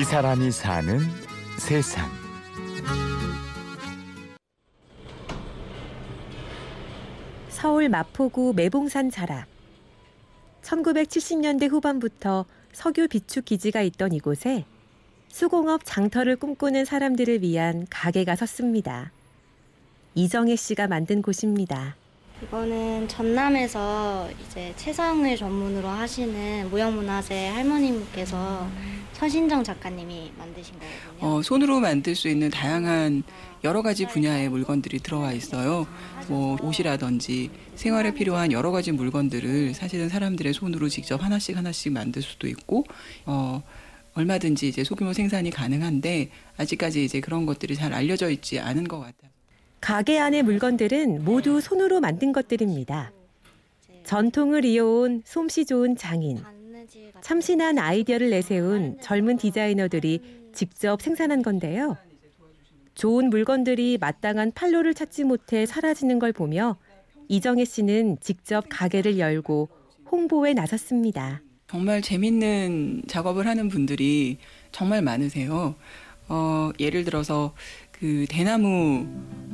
이 사람이 사는 세상. 서울 마포구 매봉산 자락. 1970년대 후반부터 석유 비축 기지가 있던 이곳에 수공업 장터를 꿈꾸는 사람들을 위한 가게가 섰습니다. 이정혜 씨가 만든 곳입니다. 이거는 전남에서 이제 채성을 전문으로 하시는 무형문화재 할머님께서 서신정 작가님이 만드신 거거든요. 어, 손으로 만들 수 있는 다양한 여러 가지 분야의 물건들이 들어와 있어요. 뭐 옷이라든지 생활에 필요한 여러 가지 물건들을 사실은 사람들의 손으로 직접 하나씩 하나씩 만들 수도 있고 어, 얼마든지 이제 소규모 생산이 가능한데 아직까지 이제 그런 것들이 잘 알려져 있지 않은 것 같아요. 가게 안의 물건들은 모두 손으로 만든 것들입니다. 전통을 이어온 솜씨 좋은 장인, 참신한 아이디어를 내세운 젊은 디자이너들이 직접 생산한 건데요. 좋은 물건들이 마땅한 판로를 찾지 못해 사라지는 걸 보며 이정혜 씨는 직접 가게를 열고 홍보에 나섰습니다. 정말 재밌는 작업을 하는 분들이 정말 많으세요. 어, 예를 들어서 그 대나무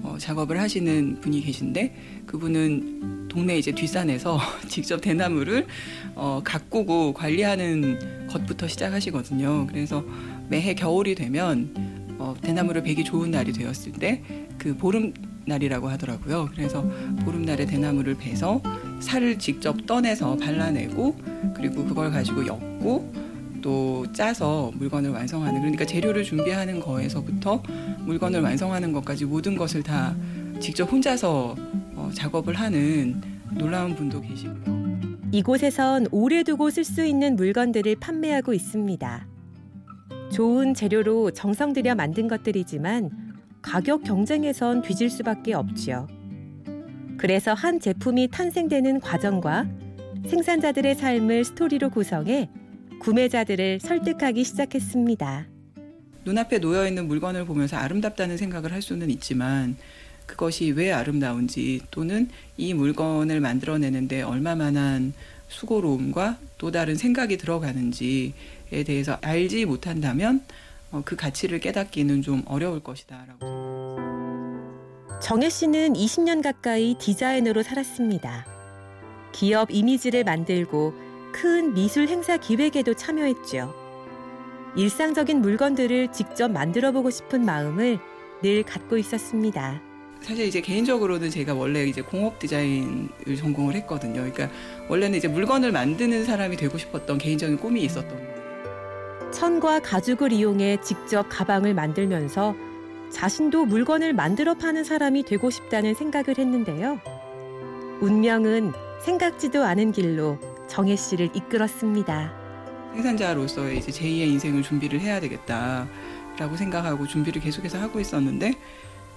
어, 작업을 하시는 분이 계신데 그분은 동네 이제 뒷산에서 직접 대나무를 어, 가꾸고 관리하는 것부터 시작하시거든요. 그래서 매해 겨울이 되면 어, 대나무를 베기 좋은 날이 되었을 때 그 보름 날이라고 하더라고요. 그래서 보름날에 대나무를 베서 살을 직접 떠내서 발라내고 그리고 그걸 가지고 엮고 또 짜서 물건을 완성하는 그러니까 재료를 준비하는 거에서부터 물건을 완성하는 것까지 모든 것을 다 직접 혼자서 어, 작업을 하는 놀라운 분도 계시고요. 이곳에선 오래 두고 쓸 수 있는 물건들을 판매하고 있습니다. 좋은 재료로 정성 들여 만든 것들이지만 가격 경쟁에선 뒤질 수밖에 없지요. 그래서 한 제품이 탄생되는 과정과 생산자들의 삶을 스토리로 구성해 구매자들을 설득하기 시작했습니다. 눈앞에 놓여 있는 물건을 보면서 아름답다는 생각을 할 수는 있지만 그것이 왜 아름다운지 또는 이 물건을 만들어내는데 얼마만한 수고로움과 또 다른 생각이 들어가는지에 대해서 알지 못한다면 어, 그 가치를 깨닫기는 좀 어려울 것이다라고. 정혜 씨는 20년 가까이 디자이너로 살았습니다. 기업 이미지를 만들고 큰 미술 행사 기획에도 참여했죠. 일상적인 물건들을 직접 만들어 보고 싶은 마음을 늘 갖고 있었습니다. 사실 이제 개인적으로는 제가 원래 이제 공업 디자인을 전공을 했거든요. 그러니까 원래는 이제 물건을 만드는 사람이 되고 싶었던 개인적인 꿈이 있었던 거예요. 천과 가죽을 이용해 직접 가방을 만들면서 자신도 물건을 만들어 파는 사람이 되고 싶다는 생각을 했는데요. 운명은 생각지도 않은 길로 정혜 씨를 이끌었습니다. 생산자로서의 이제 제2의 인생을 준비를 해야 되겠다라고 생각하고 준비를 계속해서 하고 있었는데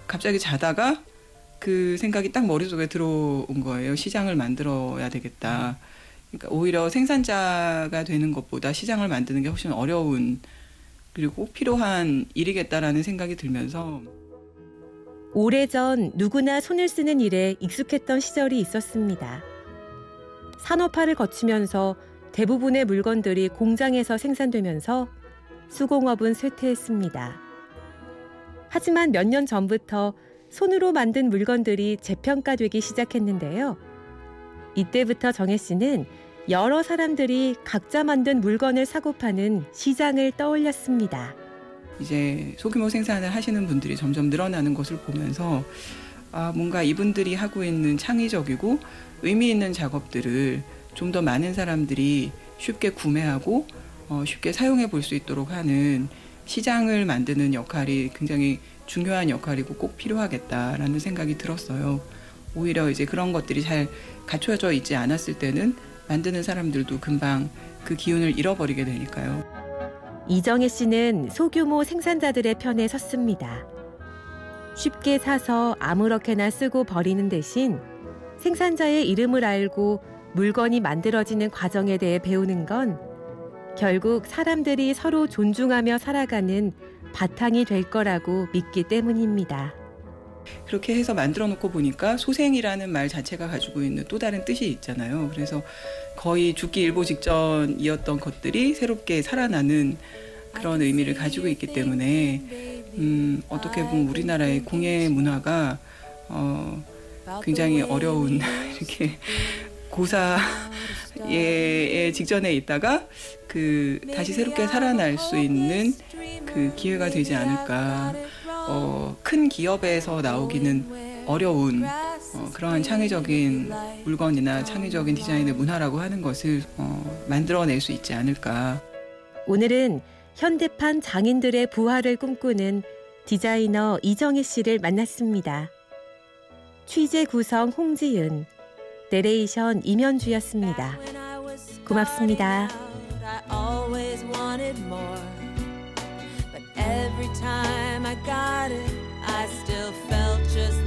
갑자기 자다가 그 생각이 딱 머릿속에 들어온 거예요. 시장을 만들어야 되겠다. 그러니까 오히려 생산자가 되는 것보다 시장을 만드는 게 훨씬 어려운 그리고 꼭 필요한 일이겠다라는 생각이 들면서 오래전 누구나 손을 쓰는 일에 익숙했던 시절이 있었습니다. 산업화를 거치면서 대부분의 물건들이 공장에서 생산되면서 수공업은 쇠퇴했습니다. 하지만 몇 년 전부터 손으로 만든 물건들이 재평가되기 시작했는데요. 이때부터 정혜 씨는 여러 사람들이 각자 만든 물건을 사고 파는 시장을 떠올렸습니다. 이제 소규모 생산을 하시는 분들이 점점 늘어나는 것을 보면서 아, 뭔가 이분들이 하고 있는 창의적이고 의미 있는 작업들을 좀 더 많은 사람들이 쉽게 구매하고 어, 쉽게 사용해 볼 수 있도록 하는 시장을 만드는 역할이 굉장히 중요한 역할이고 꼭 필요하겠다라는 생각이 들었어요. 오히려 이제 그런 것들이 잘 갖춰져 있지 않았을 때는 만드는 사람들도 금방 그 기운을 잃어버리게 되니까요. 이정혜 씨는 소규모 생산자들의 편에 섰습니다. 쉽게 사서 아무렇게나 쓰고 버리는 대신 생산자의 이름을 알고 물건이 만들어지는 과정에 대해 배우는 건 결국 사람들이 서로 존중하며 살아가는 바탕이 될 거라고 믿기 때문입니다. 그렇게 해서 만들어 놓고 보니까 소생이라는 말 자체가 가지고 있는 또 다른 뜻이 있잖아요. 그래서 거의 죽기 일보 직전이었던 것들이 새롭게 살아나는 그런 의미를 가지고 있기 때문에 음, 어떻게 보면 우리나라의 공예 문화가 어, 굉장히 어려운 이렇게 고사의 직전에 있다가 그 다시 새롭게 살아날 수 있는 그 기회가 되지 않을까. 어, 큰 기업에서 나오기는 어려운 어, 그러한 창의적인 물건이나 창의적인 디자인의 문화라고 하는 것을 어, 만들어낼 수 있지 않을까. 오늘은 현대판 장인들의 부활을 꿈꾸는 디자이너 이정희 씨를 만났습니다. 취재 구성 홍지은, 내레이션 임현주였습니다. 고맙습니다. Every time I got it, I still felt just